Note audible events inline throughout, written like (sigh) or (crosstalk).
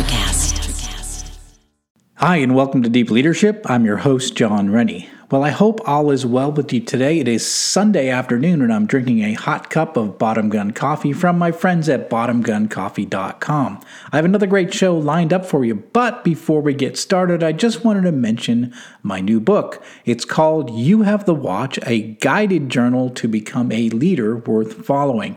Electrocast. Hi, and welcome to Deep Leadership. I'm your host, John Rennie. Well, I hope all is well with you today. It is Sunday afternoon, and I'm drinking a hot cup of Bottom Gun coffee from my friends at bottomguncoffee.com. I have another great show lined up for you, but before we get started, I just wanted to mention my new book. It's called You Have the Watch A Guided Journal to Become a Leader Worth Following.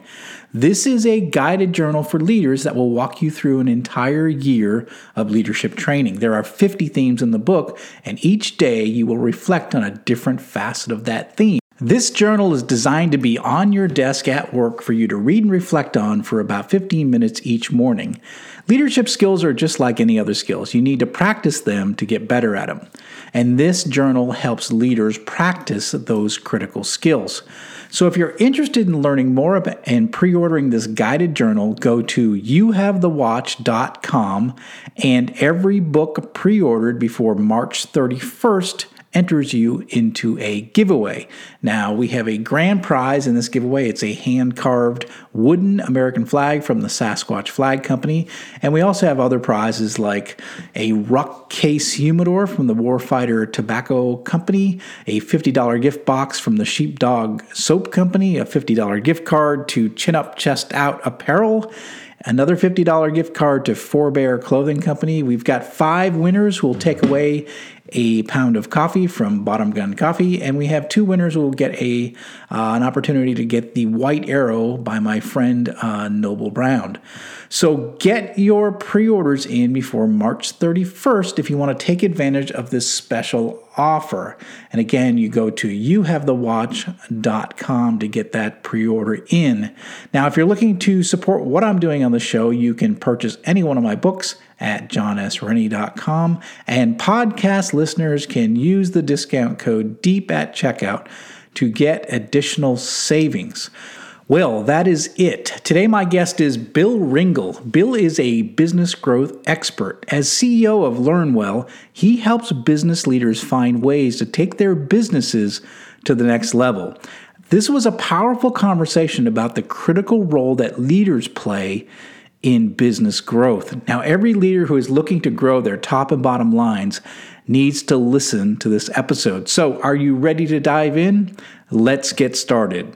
This is a guided journal for leaders that will walk you through an entire year of leadership training. There are 50 themes in the book, and each day you will reflect on a different facet of that theme. This journal is designed to be on your desk at work for you to read and reflect on for about 15 minutes each morning. Leadership skills are just like any other skills. You need to practice them to get better at them. And this journal helps leaders practice those critical skills. So if you're interested in learning more about and pre-ordering this guided journal, go to youhavethewatch.com and every book pre-ordered before March 31st enters you into a giveaway. Now, we have a grand prize in this giveaway. It's a hand carved wooden American flag from the Sasquatch Flag Company. And we also have other prizes like a Ruck Case Humidor from the Warfighter Tobacco Company, a $50 gift box from the Sheepdog Soap Company, a $50 gift card to Chin Up Chest Out Apparel another $50 gift card to Forebear Clothing Company. We've got five winners who will take away a pound of coffee from Bottom Gun Coffee, and we have two winners who will get a uh, an opportunity to get the White Arrow by my friend uh, Noble Brown. So get your pre-orders in before March 31st if you want to take advantage of this special offer. And again, you go to youhavethewatch.com to get that pre-order in. Now, if you're looking to support what I'm doing on the show, you can purchase any one of my books at johnsrennie.com. And podcast listeners can use the discount code DEEP at checkout to get additional savings. Well, that is it. Today, my guest is Bill Ringle. Bill is a business growth expert. As CEO of LearnWell, he helps business leaders find ways to take their businesses to the next level. This was a powerful conversation about the critical role that leaders play in business growth. Now, every leader who is looking to grow their top and bottom lines needs to listen to this episode. So, are you ready to dive in? Let's get started.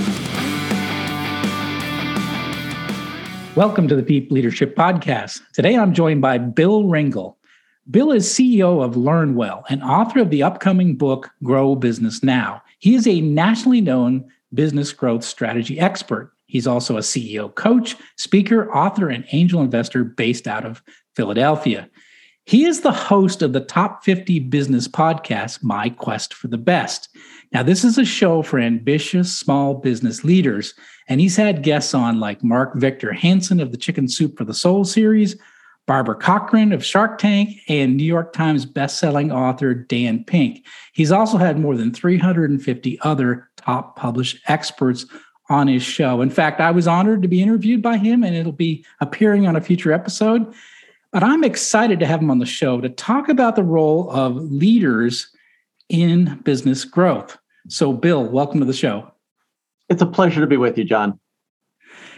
Welcome to the Deep Leadership Podcast. Today I'm joined by Bill Ringle. Bill is CEO of LearnWell and author of the upcoming book, Grow Business Now. He is a nationally known business growth strategy expert. He's also a CEO coach, speaker, author, and angel investor based out of Philadelphia. He is the host of the Top 50 Business podcast, My Quest for the Best. Now, this is a show for ambitious small business leaders, and he's had guests on like Mark Victor Hansen of the Chicken Soup for the Soul series, Barbara Corcoran of Shark Tank, and New York Times bestselling author Dan Pink. He's also had more than 350 other top published experts on his show. In fact, I was honored to be interviewed by him, and it'll be appearing on a future episode. But I'm excited to have him on the show to talk about the role of leaders in business growth. So, Bill, welcome to the show. It's a pleasure to be with you, John.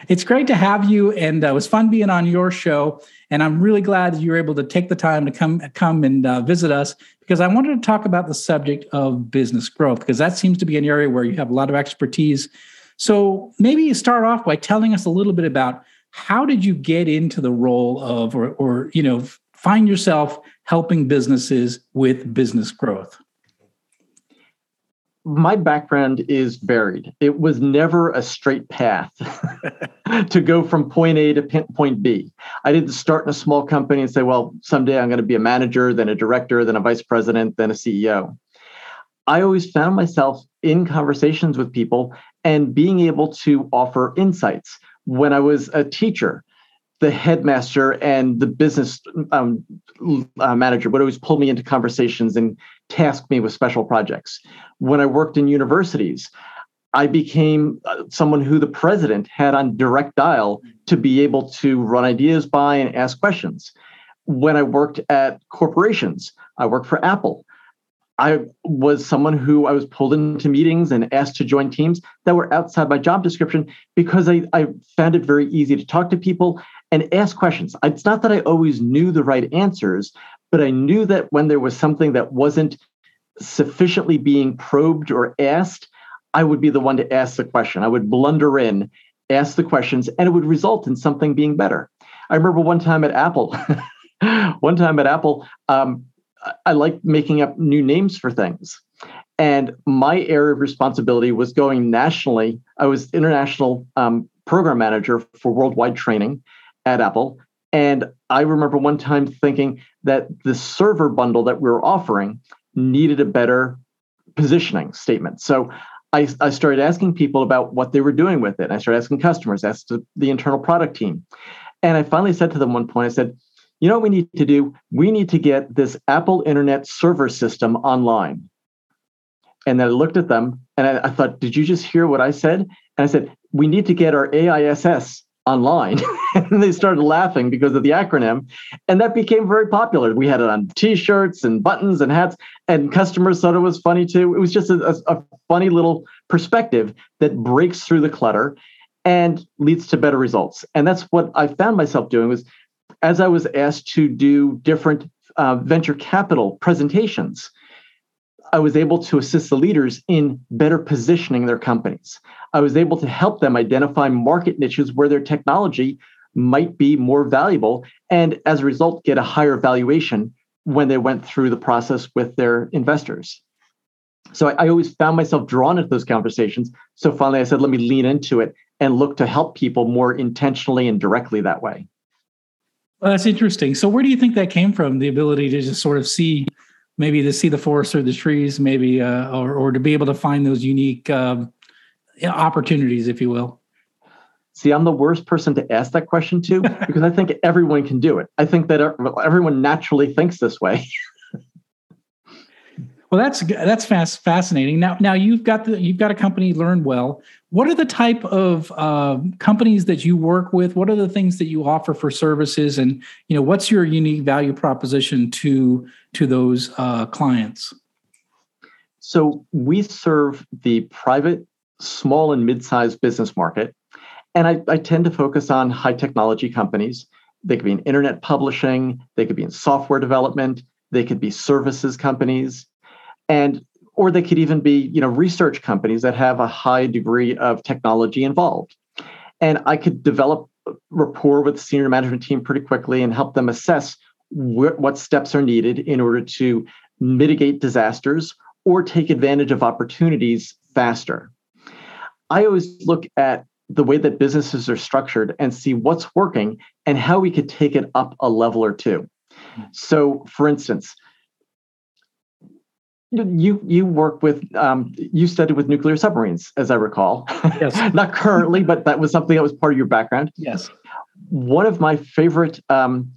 It's great to have you, and uh, it was fun being on your show. And I'm really glad that you were able to take the time to come come and uh, visit us because I wanted to talk about the subject of business growth because that seems to be an area where you have a lot of expertise. So maybe you start off by telling us a little bit about how did you get into the role of, or, or you know, find yourself helping businesses with business growth my background is varied. It was never a straight path (laughs) to go from point A to point B. I didn't start in a small company and say, well, someday I'm going to be a manager, then a director, then a vice president, then a CEO. I always found myself in conversations with people and being able to offer insights. When I was a teacher, the headmaster and the business um, uh, manager would always pull me into conversations and task me with special projects. When I worked in universities, I became uh, someone who the president had on direct dial to be able to run ideas by and ask questions. When I worked at corporations, I worked for Apple. I was someone who I was pulled into meetings and asked to join teams that were outside my job description because I, I found it very easy to talk to people and ask questions. It's not that I always knew the right answers, but I knew that when there was something that wasn't sufficiently being probed or asked, I would be the one to ask the question. I would blunder in, ask the questions, and it would result in something being better. I remember one time at Apple, (laughs) one time at Apple, um, I like making up new names for things. And my area of responsibility was going nationally. I was international um, program manager for worldwide training at Apple. And I remember one time thinking that the server bundle that we were offering needed a better positioning statement. So I, I started asking people about what they were doing with it. I started asking customers, asked the internal product team. And I finally said to them one point, I said, you know what we need to do? We need to get this Apple Internet server system online. And then I looked at them and I, I thought, did you just hear what I said? And I said, we need to get our AISS online. (laughs) and they started laughing because of the acronym. And that became very popular. We had it on t shirts and buttons and hats, and customers thought it was funny too. It was just a, a, funny little perspective that breaks through the clutter and leads to better results. And that's what I found myself doing was as I was asked to do different uh, venture capital presentations, I was able to assist the leaders in better positioning their companies. I was able to help them identify market niches where their technology might be more valuable and as a result get a higher valuation when they went through the process with their investors. So I, I always found myself drawn into those conversations. So finally I said, let me lean into it and look to help people more intentionally and directly that way. Well, that's interesting. So where do you think that came from? The ability to just sort of see maybe to see the forest through the trees, maybe, uh, or, or to be able to find those unique um, opportunities, if you will? See, I'm the worst person to ask that question to (laughs) because I think everyone can do it. I think that everyone naturally thinks this way. (laughs) well, that's that's fast, fascinating. Now, now you've got the you've got a company, Learn Well. What are the type of uh, companies that you work with? What are the things that you offer for services, and you know, what's your unique value proposition to to those uh, clients? So we serve the private small and mid-sized business market. And I, I tend to focus on high technology companies. They could be in internet publishing, they could be in software development, they could be services companies, and or they could even be, you know, research companies that have a high degree of technology involved. And I could develop rapport with the senior management team pretty quickly and help them assess wh- what steps are needed in order to mitigate disasters or take advantage of opportunities faster. I always look at the way that businesses are structured and see what's working and how we could take it up a level or two. Hmm. So, for instance, you you work with um, you studied with nuclear submarines, as I recall. Yes. (laughs) Not currently, but that was something that was part of your background. Yes. One of my favorite um,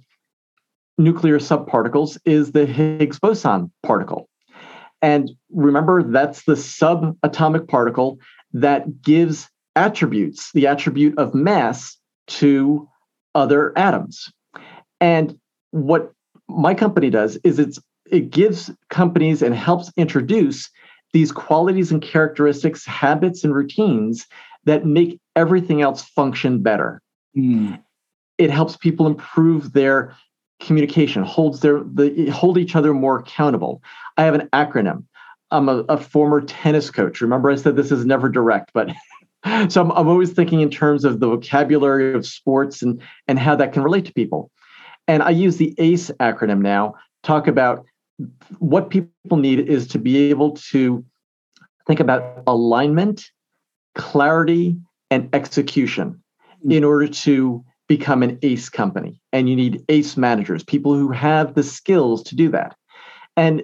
nuclear subparticles is the Higgs boson particle. And remember, that's the subatomic particle that gives attributes, the attribute of mass to other atoms. And what my company does is it's it gives companies and helps introduce these qualities and characteristics, habits and routines that make everything else function better. Mm. It helps people improve their communication, holds their the hold each other more accountable. I have an acronym. I'm a, a former tennis coach. Remember, I said this is never direct, but (laughs) so I'm, I'm always thinking in terms of the vocabulary of sports and and how that can relate to people. And I use the ACE acronym now. Talk about what people need is to be able to think about alignment, clarity, and execution hmm. in order to become an ACE company. And you need ACE managers, people who have the skills to do that. And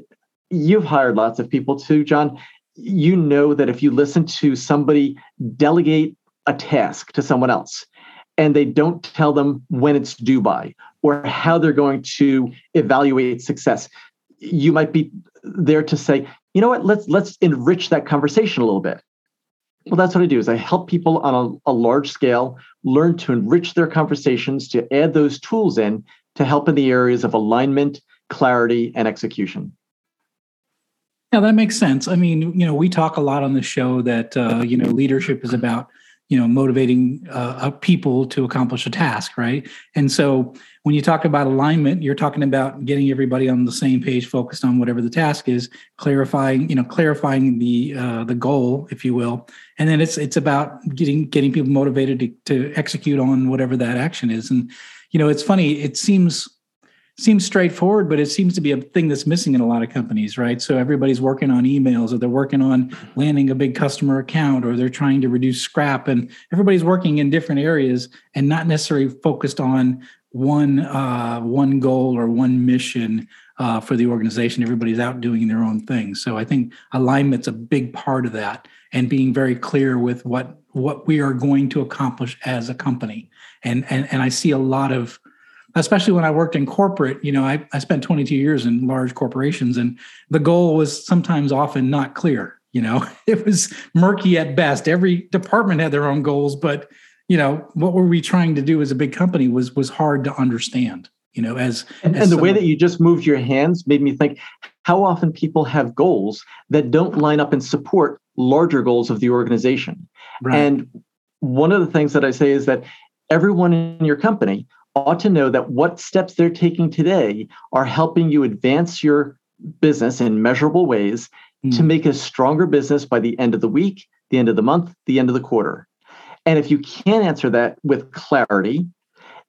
you've hired lots of people too, John. You know that if you listen to somebody delegate a task to someone else and they don't tell them when it's due by or how they're going to evaluate success, you might be there to say, you know what, let's let's enrich that conversation a little bit. Well, that's what I do is I help people on a, a large scale learn to enrich their conversations, to add those tools in to help in the areas of alignment, clarity, and execution. Yeah, that makes sense. I mean, you know, we talk a lot on the show that uh, you know leadership is about you know motivating uh, people to accomplish a task, right? And so when you talk about alignment, you're talking about getting everybody on the same page, focused on whatever the task is, clarifying, you know, clarifying the uh, the goal, if you will, and then it's it's about getting getting people motivated to, to execute on whatever that action is. And you know, it's funny. It seems seems straightforward, but it seems to be a thing that's missing in a lot of companies, right? So everybody's working on emails or they're working on landing a big customer account or they're trying to reduce scrap and everybody's working in different areas and not necessarily focused on one uh, one goal or one mission uh, for the organization. Everybody's out doing their own thing. So I think alignment's a big part of that and being very clear with what what we are going to accomplish as a company. And and and I see a lot of especially when I worked in corporate, you know, I, I spent 22 years in large corporations and the goal was sometimes often not clear. You know, (laughs) it was murky at best. Every department had their own goals, but you know, what were we trying to do as a big company was was hard to understand. You know, as and, as and the way that you just moved your hands made me think how often people have goals that don't line up and support larger goals of the organization. Right. And one of the things that I say is that everyone in your company ought to know that what steps they're taking today are helping you advance your business in measurable ways mm. to hmm. make a stronger business by the end of the week, the end of the month, the end of the quarter. And if you can't answer that with clarity,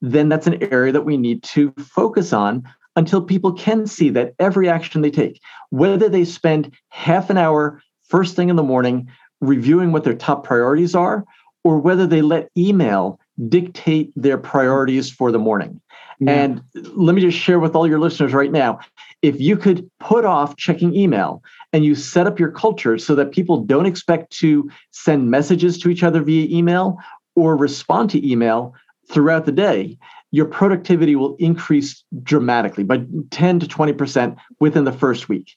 then that's an area that we need to focus on until people can see that every action they take, whether they spend half an hour first thing in the morning reviewing what their top priorities are, or whether they let email dictate their priorities for the morning. Yeah. And let me just share with all your listeners right now if you could put off checking email and you set up your culture so that people don't expect to send messages to each other via email or respond to email throughout the day, your productivity will increase dramatically by 10 to 20% within the first week.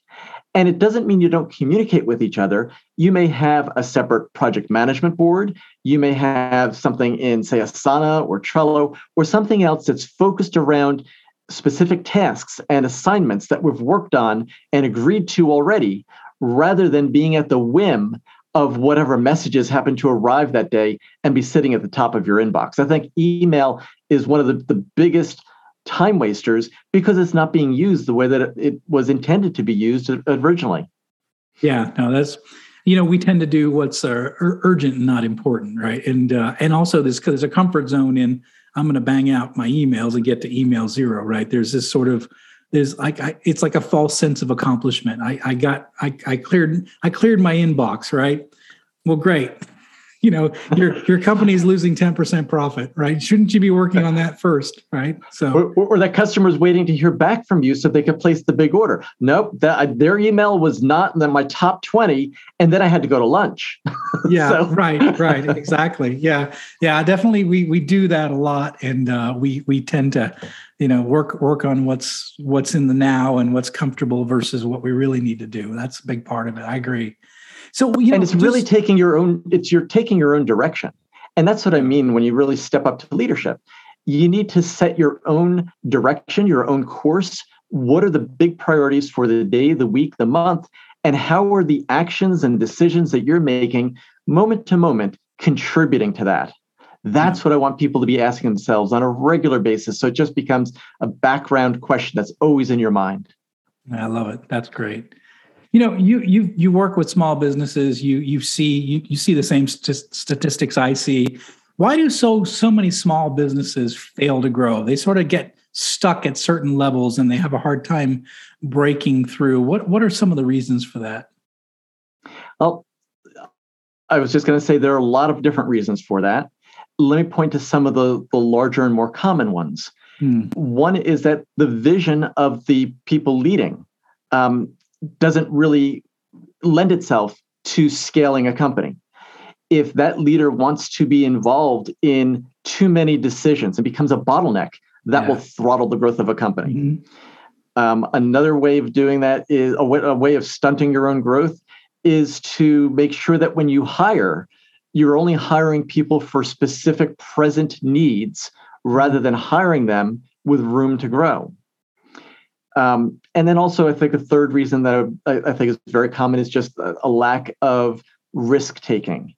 And it doesn't mean you don't communicate with each other. You may have a separate project management board. You may have something in, say, Asana or Trello or something else that's focused around specific tasks and assignments that we've worked on and agreed to already, rather than being at the whim of whatever messages happen to arrive that day and be sitting at the top of your inbox. I think email is one of the, the biggest time wasters because it's not being used the way that it was intended to be used originally. Yeah, no, that's you know we tend to do what's uh, urgent and not important, right? And uh, and also this because there's a comfort zone in I'm going to bang out my emails and get to email zero, right? There's this sort of there's like I, it's like a false sense of accomplishment. I, I got I, I cleared I cleared my inbox, right? Well, great you know your (laughs) your company's losing 10% profit right? Shouldn't you be working on that first right? So or, or that customer's waiting to hear back from you so they could place the big order. Nope that their email was not in my top 20 and then i had to go to lunch. (laughs) Yeah so. right right exactly. Yeah yeah definitely we we do that a lot and uh, we we tend to you know work work on what's what's in the now and what's comfortable versus what we really need to do. That's a big part of it. I agree so you know, and it's just, really taking your own. It's you're taking your own direction, and that's what I mean when you really step up to leadership. You need to set your own direction, your own course. What are the big priorities for the day, the week, the month, and how are the actions and decisions that you're making moment to moment contributing to that? That's hmm. what I want people to be asking themselves on a regular basis. So it just becomes a background question that's always in your mind. I love it. That's great you know you you you work with small businesses. You you see you, you see the same st- statistics i see. Why do so so many small businesses fail to grow? They sort of get stuck at certain levels and they have a hard time breaking through. What what are some of the reasons for that? Well i was just going to say there are a lot of different reasons for that. Let me point to some of the the larger and more common ones. Hmm. one is that the vision of the people leading um, doesn't really lend itself to scaling a company. If that leader wants to be involved in too many decisions and becomes a bottleneck, that yeah. will throttle the growth of a company. Mm-hmm. Um, another way of doing that is a way, a way of stunting your own growth is to make sure that when you hire, you're only hiring people for specific present needs rather than hiring them with room to grow. Um, and then also, I think a third reason that I, I think is very common is just a, a lack of risk taking.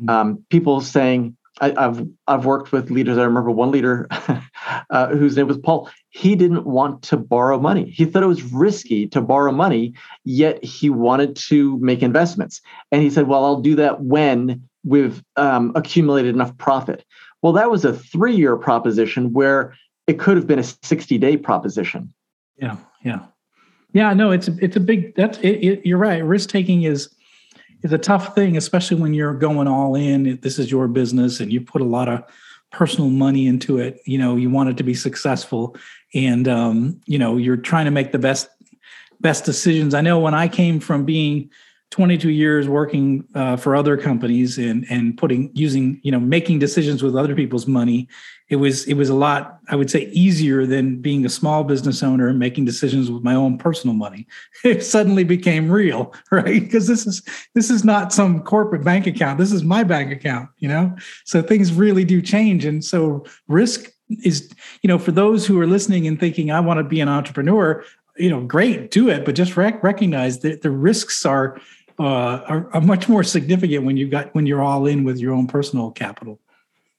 Mm-hmm. Um, people saying, I, have I've worked with leaders. I remember one leader (laughs) uh, whose name was Paul. He didn't want to borrow money. He thought it was risky to borrow money, yet he wanted to make investments. And he said, "Well, I'll do that when we've um, accumulated enough profit." Well, that was a three-year proposition where it could have been a 60-day proposition. Yeah, yeah, yeah. No, it's it's a big. That's it, it, you're right. Risk taking is is a tough thing, especially when you're going all in. This is your business, and you put a lot of personal money into it. You know, you want it to be successful, and um, you know, you're trying to make the best best decisions. I know when I came from being 22 years working uh, for other companies and and putting using you know making decisions with other people's money it was it was a lot i would say easier than being a small business owner and making decisions with my own personal money. (laughs) It suddenly became real (laughs) right? Because this is this is not some corporate bank account. This is my bank account you know? So things really do change. And so risk is you know for those who are listening and thinking i want to be an entrepreneur you know, great, do it, but just rec- recognize that the risks are, uh, are, are much more significant when you got when you're all in with your own personal capital.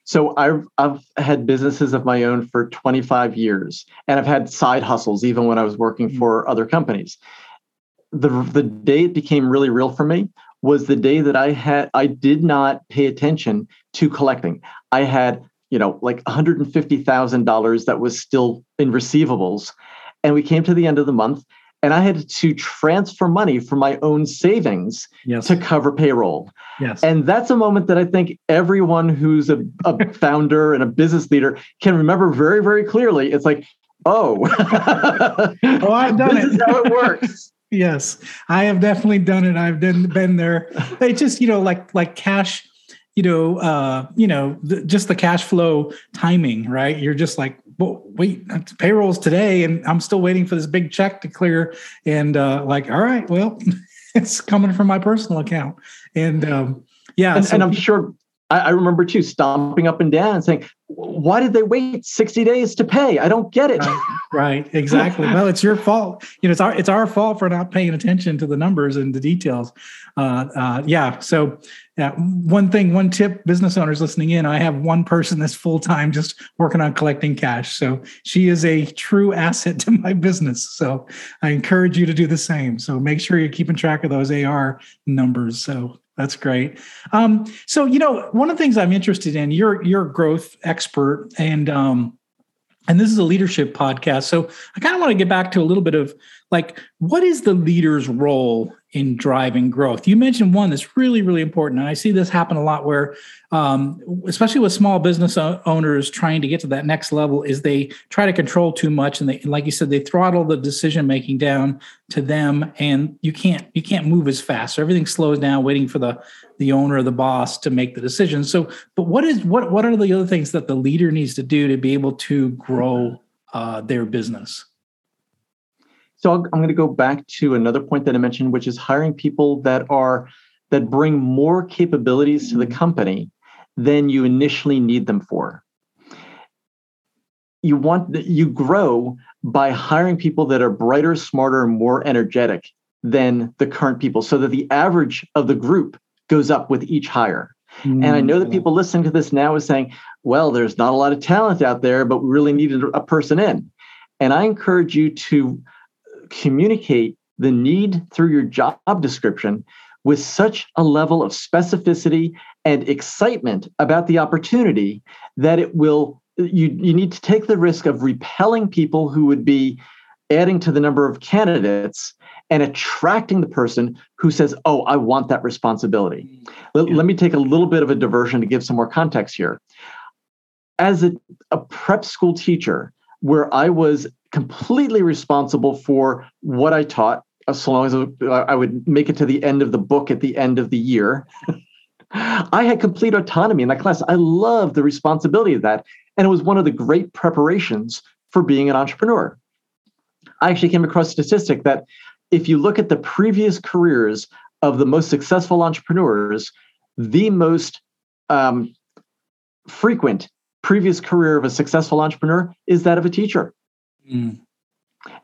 So I've I've had businesses of my own for 25 years, and I've had side hustles even when I was working mm-hmm. for other companies. The the day it became really real for me was the day that I had I did not pay attention to collecting. I had you know like $150,000 that was still in receivables and we came to the end of the month and I had to transfer money from my own savings yes. to cover payroll. Yes. And that's a moment that I think everyone who's a, a (laughs) founder and a business leader can remember very, very clearly. It's like, oh, (laughs) oh I've done this it. is how it works. (laughs) yes, I have definitely done it. I've been, been there. They just, you know, like like cash you know, uh, you know, the, just the cash flow timing, right? You're just like, well, wait, payroll's today, and I'm still waiting for this big check to clear, and uh, like, all right, well, (laughs) it's coming from my personal account, and um, yeah, and, so and I'm sure I, I, remember too stomping up and down saying, "Why did they wait 60 days to pay? I don't get it." Right, right. exactly. well, it's your fault. You know, it's our it's our fault for not paying attention to the numbers and the details. Uh, uh, yeah. So, yeah. One thing, one tip, business owners listening in, I have one person that's full time just working on collecting cash. So she is a true asset (laughs) to my business. So I encourage you to do the same. So make sure you're keeping track of those AR numbers. So that's great. Um, so, you know, one of the things I'm interested in, you're you're a growth expert, and um, and this is a leadership podcast. So, I kind of want to get back to a little bit of like, what is the leader's role in driving growth. You mentioned one that's really, really important. And I see this happen a lot where, um, especially with small business owners trying to get to that next level, is they try to control too much. And they, like you said, they throttle the decision making down to them and you can't, you can't move as fast. So everything slows down waiting for the, the owner or the boss to make the decision. So, but what is, what, what are the other things that the leader needs to do to be able to grow uh, their business? So I'm going to go back to another point that I mentioned, which is hiring people that are that bring more capabilities to the company than you initially need them for. You want you grow by hiring people that are brighter, smarter, more energetic than the current people, so that the average of the group goes up with each hire. Mm-hmm. And I know that mm. people listening to this now is saying, well, there's not a lot of talent out there, but we really needed a person in. And I encourage you to communicate the need through your job description with such a level of specificity and excitement about the opportunity that it will you you need to take the risk of repelling people who would be adding to the number of candidates and attracting the person who says oh i want that responsibility. Let, let me take a little bit of a diversion to give some more context here. As a, a prep school teacher where i was completely responsible for what I taught so long as I would make it to the end of the book at the end of the year. (laughs) I had complete autonomy in that class. I loved the responsibility of that. And it was one of the great preparations for being an entrepreneur. I actually came across a statistic that if you look at the previous careers of the most successful entrepreneurs, the most um, frequent previous career of a successful entrepreneur is that of a teacher. Mm.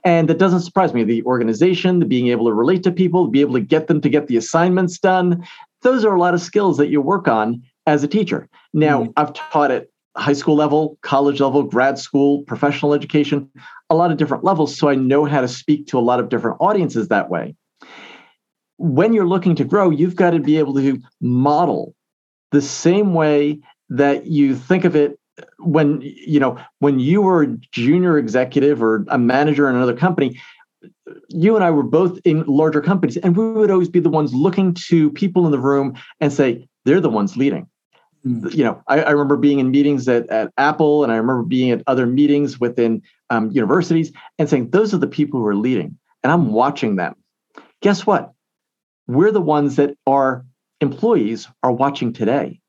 And that doesn't surprise me. The organization, the being able to relate to people, be able to get them to get the assignments done, those are a lot of skills that you work on as a teacher. Now, mm. I've taught at high school level, college level, grad school, professional education, a lot of different levels. So I know how to speak to a lot of different audiences that way. When you're looking to grow, you've got to be able to model the same way that you think of it when you know when you were a junior executive or a manager in another company you and I were both in larger companies, and we would always be the ones looking to people in the room and say, they're the ones leading. Mm. You know, I, I, remember being in meetings at, at Apple, and I remember being at other meetings within um, universities and saying, those are the people who are leading, and I'm watching them. Guess what? We're the ones that our employees are watching today.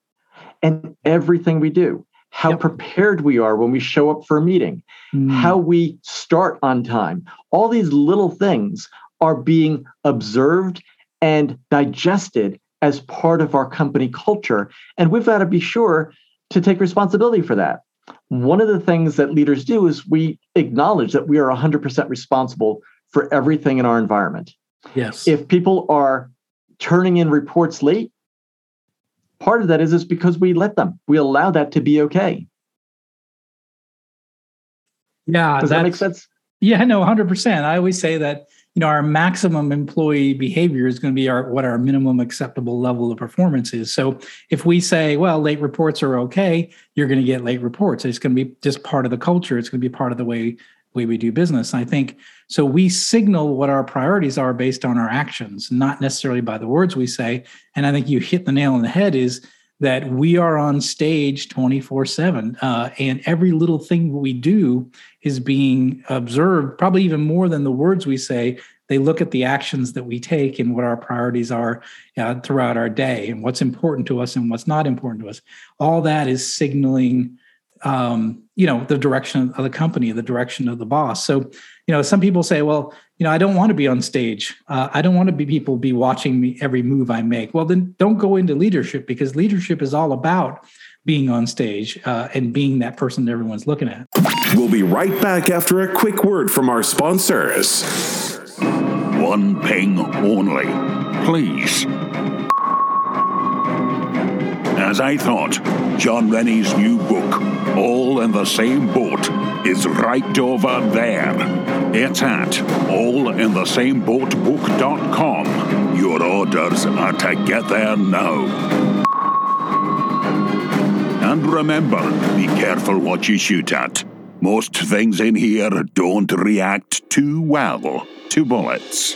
And everything we do, how yep. prepared we are when we show up for a meeting, mm. how we start on time. All these little things are being observed and digested as part of our company culture. And we've got to be sure to take responsibility for that. One of the things that leaders do is we acknowledge that we are 100% responsible for everything in our environment. Yes. If people are turning in reports late, part of that is is because we let them. We allow that to be okay. Yeah, does that make sense? Yeah, no, hundred percent. I always say that you know our maximum employee behavior is going to be our what our minimum acceptable level of performance is. So if we say, well, late reports are okay, you're going to get late reports. It's going to be just part of the culture. It's going to be part of the way way we do business. And I think so we signal what our priorities are based on our actions, not necessarily by the words we say. And I think you hit the nail on the head is that we are on stage 24 uh, 7 and every little thing we do is being observed probably even more than the words we say. They look at the actions that we take and what our priorities are uh, throughout our day and what's important to us and what's not important to us. All that is signaling um, you know the direction of the company the direction of the boss. So you know some people say well you know i don't want to be on stage. Uh, i don't want to be people be watching me every move i make. Well then don't go into leadership because leadership is all about being on stage uh, and being that person that everyone's looking at. We'll be right back after a quick word from our sponsors. One ping only. Please. As I thought, John Rennie's new book, All in the Same Boat, is right over there. It's at allinthesameboatbook.com. Your orders are to get there now. And remember, be careful what you shoot at. Most things in here don't react too well to bullets.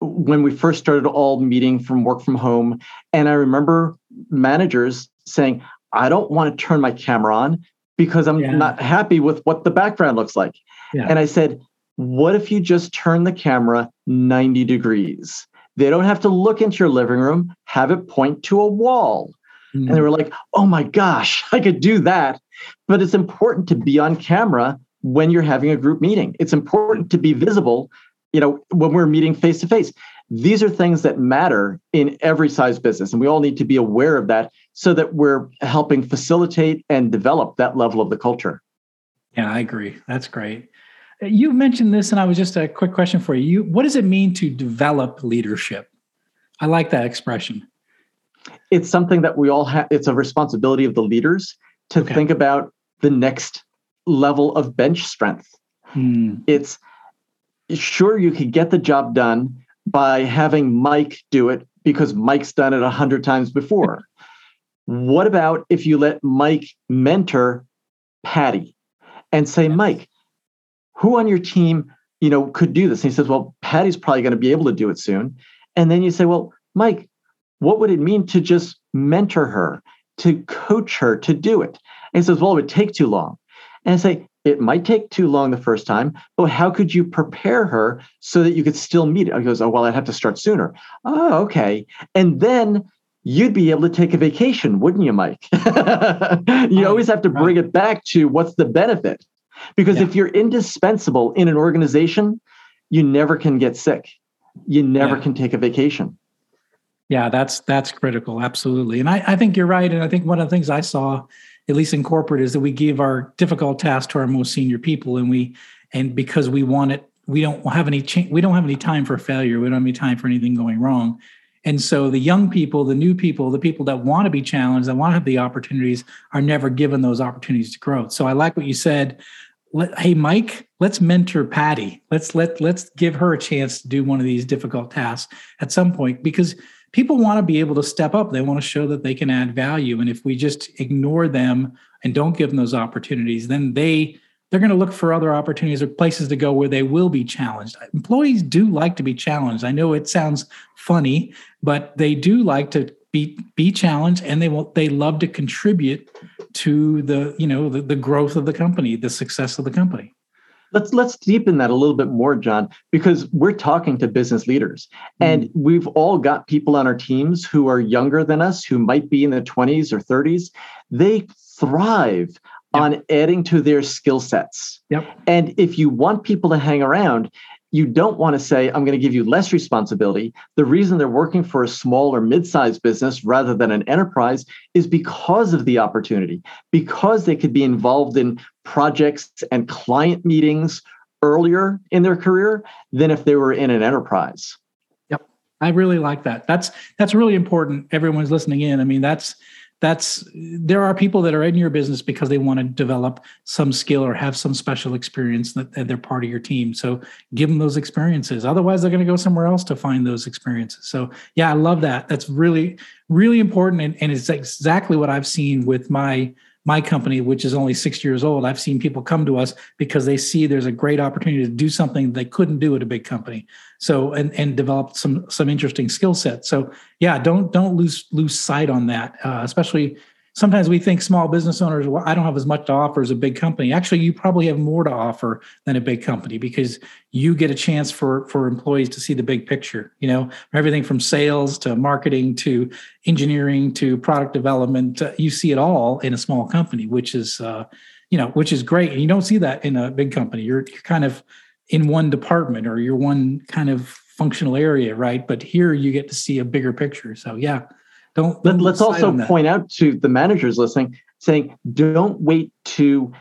When we first started all meeting from work from home. And I remember managers saying, I don't want to turn my camera on because I'm yeah. not happy with what the background looks like. Yeah. And I said, what if you just turn the camera 90 degrees? They don't have to look into your living room, have it point to a wall. Mm-hmm. And they were like, oh my gosh, (laughs) I could do that. But it's important to be on camera when you're having a group meeting. It's important to be visible you know when we're meeting face to face these are things that matter in every size business and we all need to be aware of that so that we're helping facilitate and develop that level of the culture. Yeah i agree. That's great. You mentioned this and i was just a quick question for you. What does it mean to develop leadership? I like that expression. It's something that we all have it's a responsibility of the leaders to okay. think about the next level of bench strength. Hmm. it's sure, you could get the job done by having Mike do it because Mike's done it a hundred times before. (laughs) what about if you let Mike mentor Patty and say, Mike, who on your team, you know, could do this? And he says, Well, Patty's probably going to be able to do it soon. And then you say, Well, Mike, what would it mean to just mentor her, to coach her to do it? And he says, Well, it would take too long. And I say, it might take too long the first time, but how could you prepare her so that you could still meet it? He goes, Oh, well, I'd have to start sooner. Oh, okay. And then you'd be able to take a vacation, wouldn't you, Mike? (laughs) you always have to bring it back to what's the benefit. Because yeah. if you're indispensable in an organization, you never can get sick. You never yeah. can take a vacation. Yeah, that's that's critical, absolutely. And I, I think you're right. And I think one of the things I saw at least in corporate, is that we give our difficult tasks to our most senior people, and we and because we want it, we don't have any cha- we don't have any time for failure. We don't have any time for anything going wrong. And so the young people, the new people, the people that want to be challenged, that want to have the opportunities, are never given those opportunities to grow. So I like what you said. Let, hey, Mike, let's mentor Patty. Let's let let's give her a chance to do one of these difficult tasks at some point because people want to be able to step up. They want to show that they can add value. And if we just ignore them and don't give them those opportunities, then they they're going to look for other opportunities or places to go where they will be challenged. Employees do like to be challenged. I know it sounds funny, but they do like to be be challenged and they will they love to contribute to the you know the, the growth of the company the success of the company let's let's deepen that a little bit more john because we're talking to business leaders mm. and we've all got people on our teams who are younger than us who might be in their 20s or 30s they thrive yep. on adding to their skill sets yep. and if you want people to hang around you don't want to say, I'm going to give you less responsibility. The reason they're working for a small or mid sized business rather than an enterprise is because of the opportunity, because they could be involved in projects and client meetings earlier in their career than if they were in an enterprise. Yep. I really like that. That's that's really important. Everyone's listening in. I mean, that's that's there are people that are in your business because they want to develop some skill or have some special experience that, that they're part of your team. So give them those experiences. Otherwise they're going to go somewhere else to find those experiences. So yeah i love that. That's really really important and, and it's exactly what i've seen with my my company, which is only six years old, I've seen people come to us because they see there's a great opportunity to do something they couldn't do at a big company. So and and develop some some interesting skill sets. So yeah, don't don't lose lose sight on that, uh, especially sometimes we think small business owners, well, I don't have as much to offer as a big company. Actually, you probably have more to offer than a big company because you get a chance for for employees to see the big picture. You know, everything from sales to marketing to engineering to product development. Uh, you see it all in a small company, which is uh, you know, which is great. And you don't see that in a big company. You're you're kind of in one department or you're one kind of functional area, right? But here you get to see a bigger picture. So yeah, don't, Let, us also point out to the managers listening, saying, don't wait to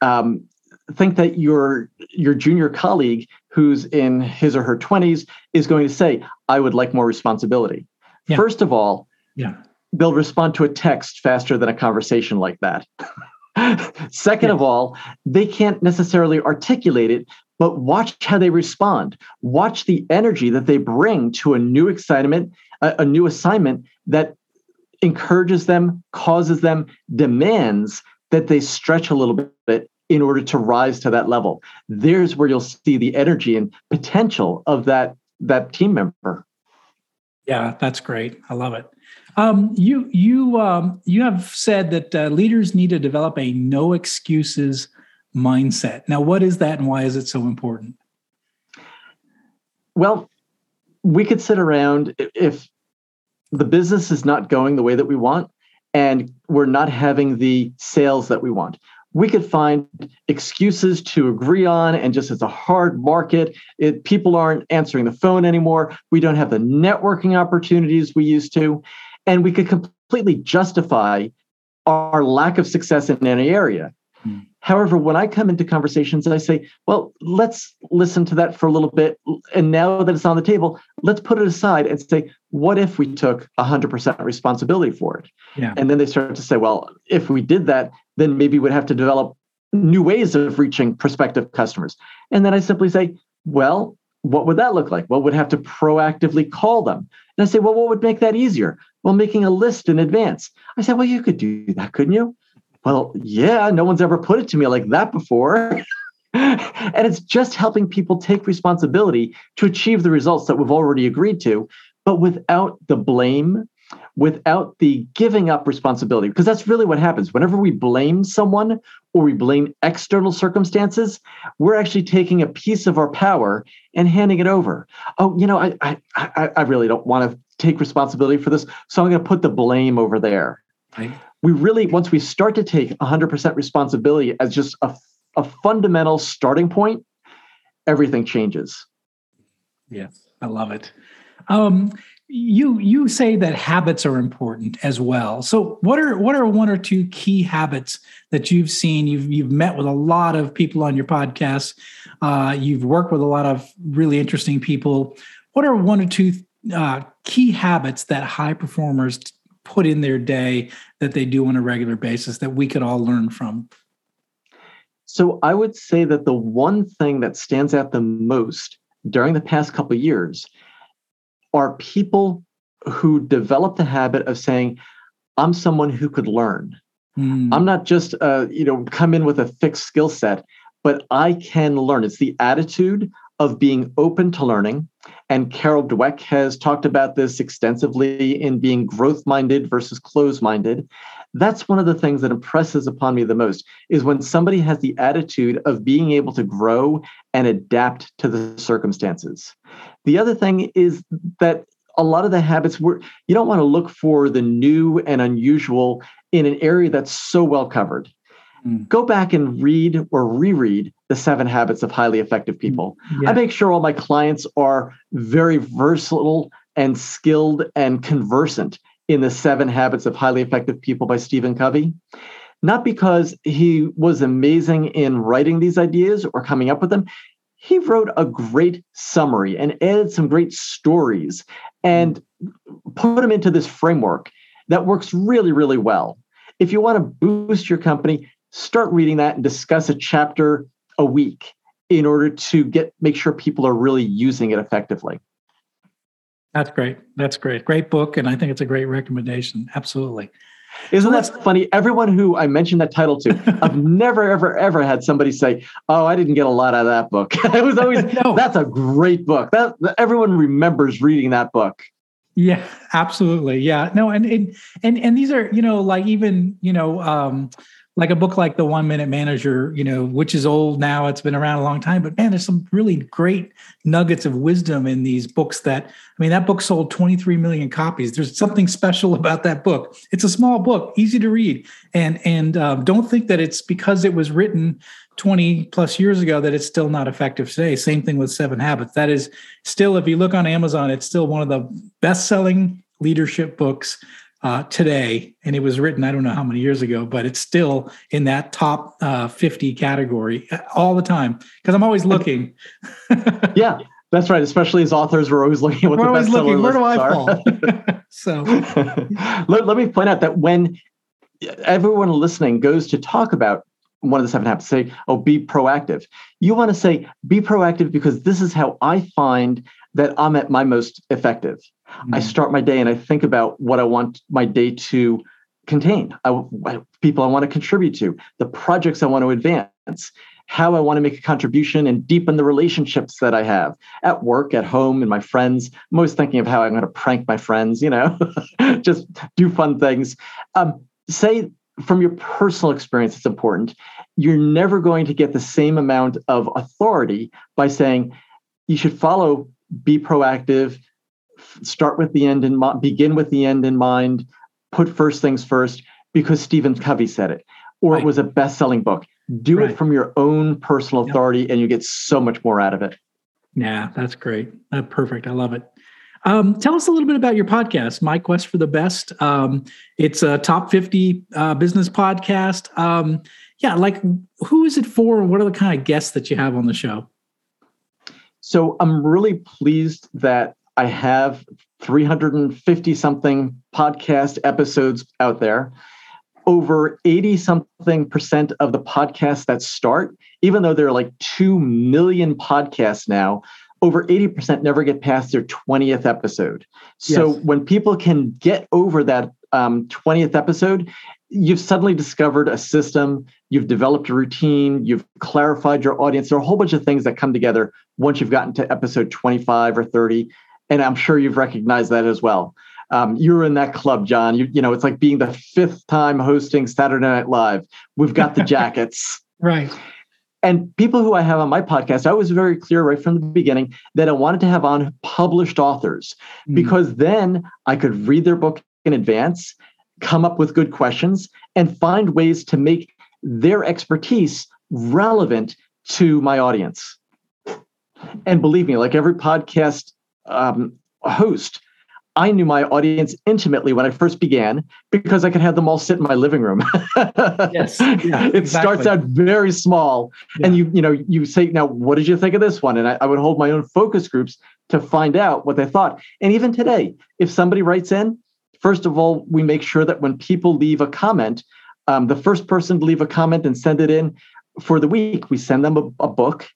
um, think that your your junior colleague who's in his or her 20s is going to say, I would like more responsibility. Yeah. First of all, yeah. they'll respond to a text faster than a conversation like that. (laughs) Second yeah. of all, they can't necessarily articulate it, but watch how they respond. Watch the energy that they bring to a new excitement, a, a new assignment that encourages them, causes them, demands that they stretch a little bit in order to rise to that level. There's where you'll see the energy and potential of that that team member. Yeah, that's great. I love it. Um, you you um, you have said that uh, leaders need to develop a no excuses mindset. Now, what is that, and why is it so important? Well, we could sit around if the business is not going the way that we want and we're not having the sales that we want. We could find excuses to agree on and just it's a hard market. It, people aren't answering the phone anymore. We don't have the networking opportunities we used to. And we could completely justify our lack of success in any area. However, when I come into conversations and I say, well, let's listen to that for a little bit. And now that it's on the table, let's put it aside and say, what if we took 100% responsibility for it? Yeah. And then they start to say, well, if we did that, then maybe we'd have to develop new ways of reaching prospective customers. And then I simply say, well, what would that look like? Well, we'd have to proactively call them. And I say, well, what would make that easier? Well, making a list in advance. I said, well, you could do that, couldn't you? Well, yeah, no one's ever put it to me like that before. (laughs) and it's just helping people take responsibility to achieve the results that we've already agreed to, but without the blame, without the giving up responsibility. Because that's really what happens. Whenever we blame someone or we blame external circumstances, we're actually taking a piece of our power and handing it over. Oh, you know, I I I, really don't want to take responsibility for this, so I'm going to put the blame over there. Right. We really, once we start to take 100% responsibility as just a a fundamental starting point, everything changes. Yes, I love it. Um, you you say that habits are important as well. So what are what are one or two key habits that you've seen? You've you've met with a lot of people on your podcast. Uh, you've worked with a lot of really interesting people. What are one or two uh, key habits that high performers put in their day that they do on a regular basis that we could all learn from? So I would say that the one thing that stands out the most during the past couple of years are people who develop the habit of saying, I'm someone who could learn. Mm. I'm not just uh, you know, come in with a fixed skill set, but I can learn. It's the attitude of being open to learning. And Carol Dweck has talked about this extensively in being growth minded versus closed minded that's one of the things that impresses upon me the most is when somebody has the attitude of being able to grow and adapt to the circumstances. The other thing is that a lot of the habits were you don't want to look for the new and unusual in an area that's so well covered mm. go back and read or reread the seven habits of highly effective people yeah. i make sure all my clients are very versatile and skilled and conversant in the Seven Habits of Highly Effective People by Stephen Covey. Not because he was amazing in writing these ideas or coming up with them. He wrote a great summary and added some great stories and put them into this framework that works really, really well. If you want to boost your company, start reading that and discuss a chapter a week in order to get make sure people are really using it effectively. That's great. That's great. Great book. And I think it's a great recommendation. Absolutely. Isn't that funny? Everyone who I mentioned that title to, (laughs) I've never, ever, ever had somebody say, "Oh, I didn't get a lot out of that book." (laughs) it was always, (laughs) no. "That's a great book." That everyone remembers reading that book. Yeah, absolutely. Yeah, no, and and and and these are, you know, like even you know, um, like a book like the one minute manager you know which is old now it's been around a long time but man there's some really great nuggets of wisdom in these books that i mean that book sold 23 million copies. There's something special (laughs) about that book. It's a small book easy to read. And and um, don't think that it's because it was written 20 plus years ago that it's still not effective today. Same thing with seven habits. That is still if you look on amazon it's still one of the best selling leadership books uh, today, and it was written I don't know how many years ago, but it's still in that top uh, 50 category uh, all the time because I'm always looking. (laughs) yeah, that's right. Especially as authors, we're always looking at what we're the bestseller Where do I are. fall? (laughs) so (laughs) let, let me point out that when everyone listening goes to talk about one of the seven habits, say, "Oh, be proactive." You want to say, "Be proactive," because this is how I find that I'm at my most effective. Mm-hmm. I start my day and I think about what I want my day to contain, I, people I want to contribute to, the projects I want to advance, how I want to make a contribution and deepen the relationships that I have at work, at home, and my friends. I'm always thinking of how I'm going to prank my friends, you know, (laughs) just do fun things. Um, say from your personal experience, it's important. You're never going to get the same amount of authority by saying you should follow, be proactive, start with the end in mind, begin with the end in mind, put first things first, because Stephen Covey said it, or right. it was a best-selling book. Do right. it from your own personal authority, yep. and you get so much more out of it. Yeah, that's great. Perfect. I love it. Um, tell us a little bit about your podcast, My Quest for the Best. Um, it's a top 50 uh, business podcast. Um, yeah, like who is it for? And what are the kind of guests that you have on the show? So I'm really pleased that I have 350 something podcast episodes out there. over 80 something percent of the podcasts that start, even though there are like 2 million podcasts now, over 80% never get past their 20th episode. So yes. when people can get over that um, 20th episode, you've suddenly discovered a system, you've developed a routine, you've clarified your audience. There are a whole bunch of things that come together once you've gotten to episode 25 or 30. And I'm sure you've recognized that as well. Um, you're in that club, John. You, you know, it's like being the fifth time hosting Saturday Night Live. We've got the (laughs) jackets. right. And people who I have on my podcast, I was very clear right from the beginning that I wanted to have on published authors mm. because then I could read their book in advance, come up with good questions, and find ways to make their expertise relevant to my audience. And believe me, like every podcast um, host, I knew my audience intimately when I first began because I could have them all sit in my living room. (laughs) yes, yeah, it exactly. starts out very small, yeah. and you you know you say now what did you think of this one, and I, I would hold my own focus groups to find out what they thought. And even today, if somebody writes in, first of all, we make sure that when people leave a comment, um, the first person to leave a comment and send it in for the week, we send them a, a book,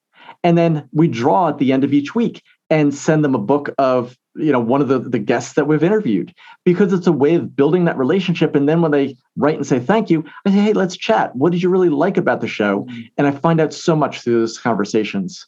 and then we draw at the end of each week and send them a book of you know one of the, the guests that we've interviewed. Because it's a way of building that relationship and then when they write and say thank you i say hey let's chat. What did you really like about the show? Mm-hmm. and i find out so much through those conversations.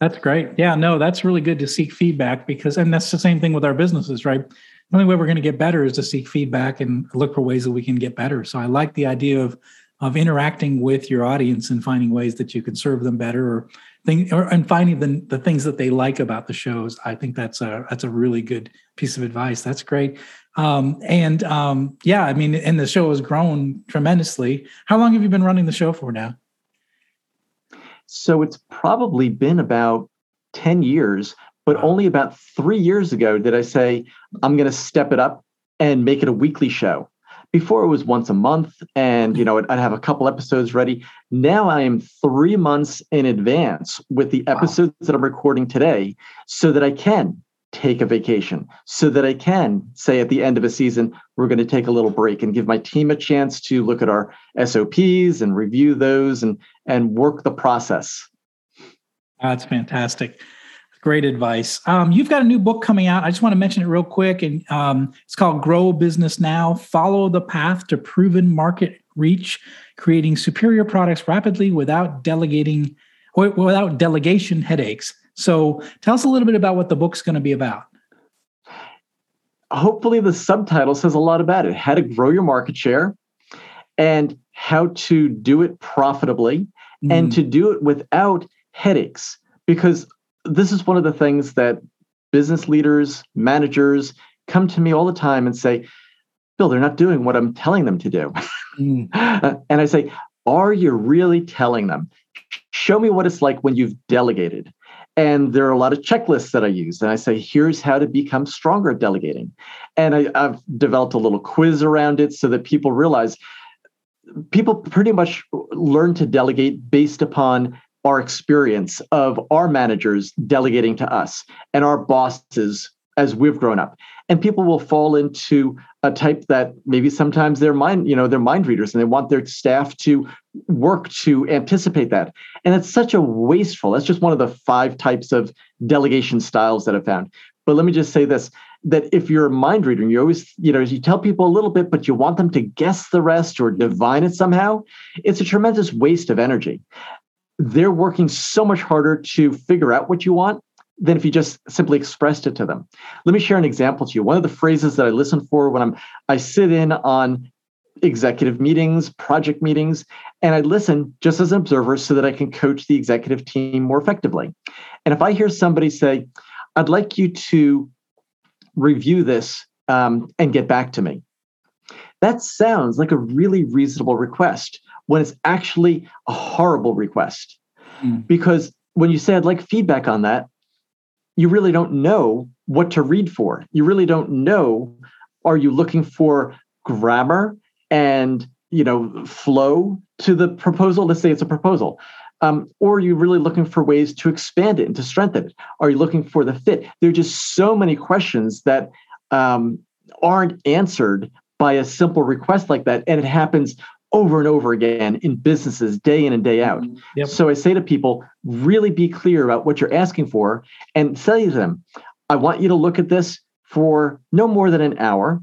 That's great. Yeah no that's really good to seek feedback because and that's the same thing with our businesses right the only way we're going to get better is to seek feedback and look for ways that we can get better. So i like the idea of of interacting with your audience and finding ways that you can serve them better or thing or and finding the, the things that they like about the shows. I think that's a that's a really good piece of advice. That's great. Um, and um, yeah i mean and the show has grown tremendously. How long have you been running the show for now? So it's probably been about 10 years but wow. only about three years ago did i say i'm going to step it up and make it a weekly show before it was once a month and you know i'd have a couple episodes ready now i am three months in advance with the episodes wow. that i'm recording today so that i can take a vacation so that i can say at the end of a season we're going to take a little break and give my team a chance to look at our sops and review those and and work the process that's fantastic Great advice. Um, you've got a new book coming out. I just want to mention it real quick, and um, it's called "Grow Business Now: Follow the Path to Proven Market Reach, Creating Superior Products Rapidly Without Delegating or Without Delegation Headaches." So, tell us a little bit about what the book's going to be about. Hopefully, the subtitle says a lot about it: how to grow your market share, and how to do it profitably, mm. and to do it without headaches. Because this is one of the things that business leaders, managers come to me all the time and say, Bill, they're not doing what I'm telling them to do. Mm. (laughs) and I say, Are you really telling them? Show me what it's like when you've delegated. And there are a lot of checklists that I use. And I say, here's how to become stronger at delegating. And I, have developed a little quiz around it so that people realize people pretty much learn to delegate based upon our experience of our managers delegating to us and our bosses as we've grown up. And people will fall into a type that maybe sometimes they're mind you know they're mind readers and they want their staff to work to anticipate that. And it's such a wasteful that's just one of the five types of delegation styles that i've found. But let me just say this that if you're a mind reader and you always you know you tell people a little bit but you want them to guess the rest or divine it somehow it's a tremendous waste of energy they're working so much harder to figure out what you want than if you just simply expressed it to them. Let me share an example to you. One of the phrases that I listen for when I'm I sit in on executive meetings, project meetings, and I listen just as an observer so that I can coach the executive team more effectively. And if I hear somebody say, I'd like you to review this um, and get back to me, that sounds like a really reasonable request when it's actually a horrible request. Mm. Because when you say, I'd like feedback on that, you really don't know what to read for. You really don't know are you looking for grammar and you know flow to the proposal let's say it's a proposal um, or are you really looking for ways to expand it and to strengthen it are you looking for the fit there are just so many questions that um, aren't answered by a simple request like that. And it happens over and over again in businesses day in and day out. Mm-hmm. Yep. So I say to people, really be clear about what you're asking for and say to them, I want you to look at this for no more than an hour.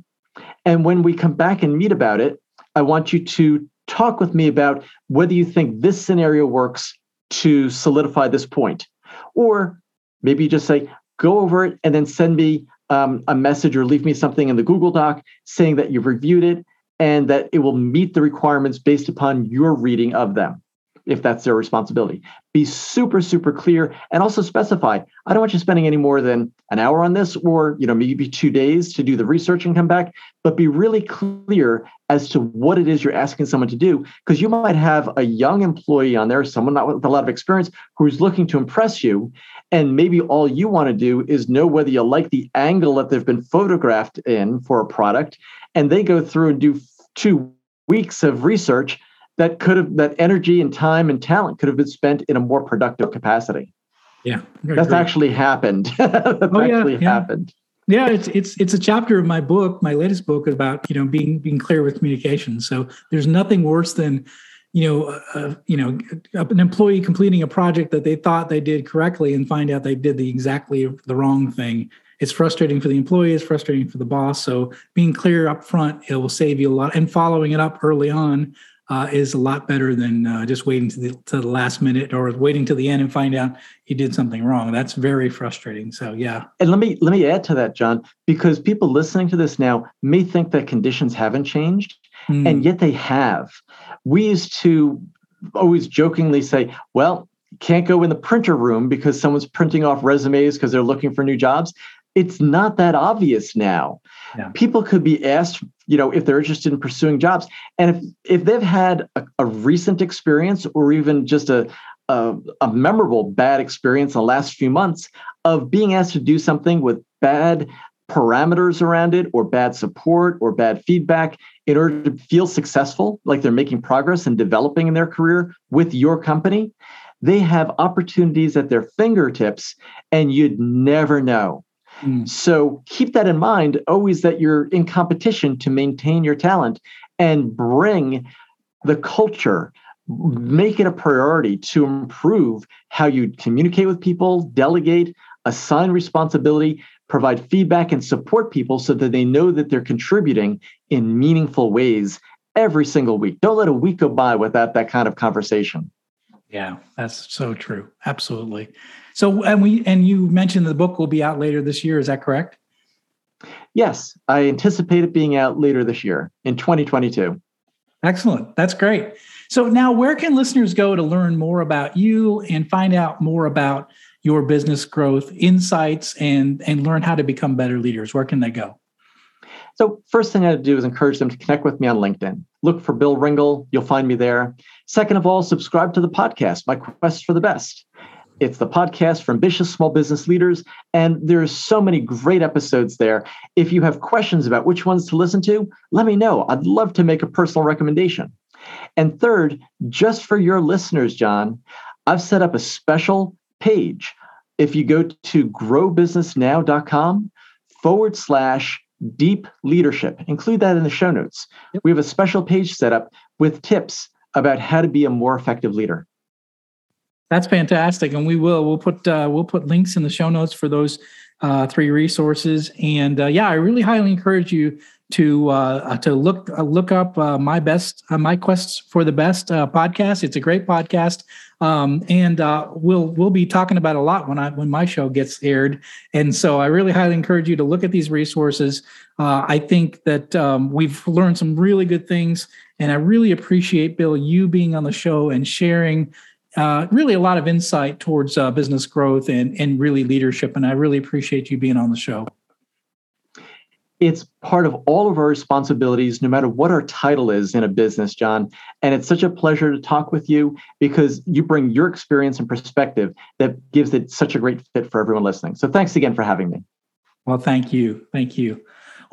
And when we come back and meet about it, I want you to talk with me about whether you think this scenario works to solidify this point. Or maybe you just say, go over it and then send me um, a message or leave me something in the Google Doc saying that you've reviewed it and that it will meet the requirements based upon your reading of them if that's their responsibility. Be super, super clear and also specify. I don't want you spending any more than an hour on this or you know maybe two days to do the research and come back, but be really clear as to what it is you're asking someone to do. Because you might have a young employee on there, someone not with a lot of experience, who's looking to impress you. And maybe all you want to do is know whether you like the angle that they've been photographed in for a product. And they go through and do two weeks of research that could have that energy and time and talent could have been spent in a more productive capacity. Yeah, that's actually happened. (laughs) that's oh, yeah, actually yeah. happened. Yeah, it's it's it's a chapter of my book, my latest book, about you know being being clear with communication. So there's nothing worse than you know uh you know an employee completing a project that they thought they did correctly and find out they did the exactly the wrong thing. It's frustrating for the employee. It's frustrating for the boss. So being clear up front, it will save you a lot, and following it up early on uh, is a lot better than uh, just waiting to the, to the last minute or waiting to the end and find out you did something wrong. That's very frustrating. So yeah. And let me let me add to that, John, because people listening to this now may think that conditions haven't changed, mm. and yet they have. We used to always jokingly say, "Well, can't go in the printer room because someone's printing off resumes because they're looking for new jobs." It's not that obvious now. Yeah. People could be asked you know if they're interested in pursuing jobs. And if if they've had a, a recent experience or even just a, a, a memorable bad experience in the last few months of being asked to do something with bad parameters around it or bad support or bad feedback in order to feel successful like they're making progress and developing in their career with your company they have opportunities at their fingertips and you'd never know Mm. So keep that in mind always that you're in competition to maintain your talent and bring the culture make it a priority to improve how you communicate with people, delegate, assign responsibility, provide feedback, and support people so that they know that they're contributing in meaningful ways every single week. Don't let a week go by without that kind of conversation. Yeah, that's so true. Absolutely. So, and we and you mentioned the book will be out later this year. Is that correct? Yes, I anticipate it being out later this year in 2022. Excellent. That's great. So now, where can listeners go to learn more about you and find out more about your business growth insights and and learn how to become better leaders? Where can they go? So, first thing I'd do is encourage them to connect with me on LinkedIn. Look for Bill Ringle, you'll find me there. Second of all, subscribe to the podcast, My Quest for the Best. It's the podcast for ambitious small business leaders, and there's so many great episodes there. If you have questions about which ones to listen to, let me know. I'd love to make a personal recommendation. And third, just for your listeners, John, I've set up a special page. If you go to growbusinessnow.com forward slash deep leadership, include that in the show notes. We have a special page set up with tips about how to be a more effective leader. That's fantastic, and we will we'll put uh, we'll put links in the show notes for those uh, three resources. And uh, yeah, I really highly encourage you to uh, to look uh, look up uh, my best uh, my quests for the best uh, podcast. It's a great podcast, um, and uh, we'll we'll be talking about a lot when I when my show gets aired. And so I really highly encourage you to look at these resources. I think that um, we've learned some really good things, and I really appreciate Bill you being on the show and sharing uh, really a lot of insight towards uh, business growth and, and really leadership. And I really appreciate you being on the show. It's part of all of our responsibilities, no matter what our title is in a business, John. And it's such a pleasure to talk with you because you bring your experience and perspective that gives it such a great fit for everyone listening. So thanks again for having me. Well, thank you. Thank you.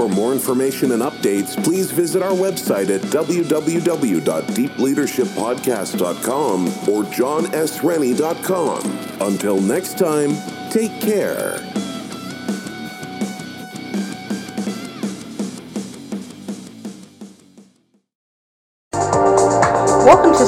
For more information and updates, please visit our website at www.deepleadershippodcast.com or johnsrennie.com. Until next time, take care.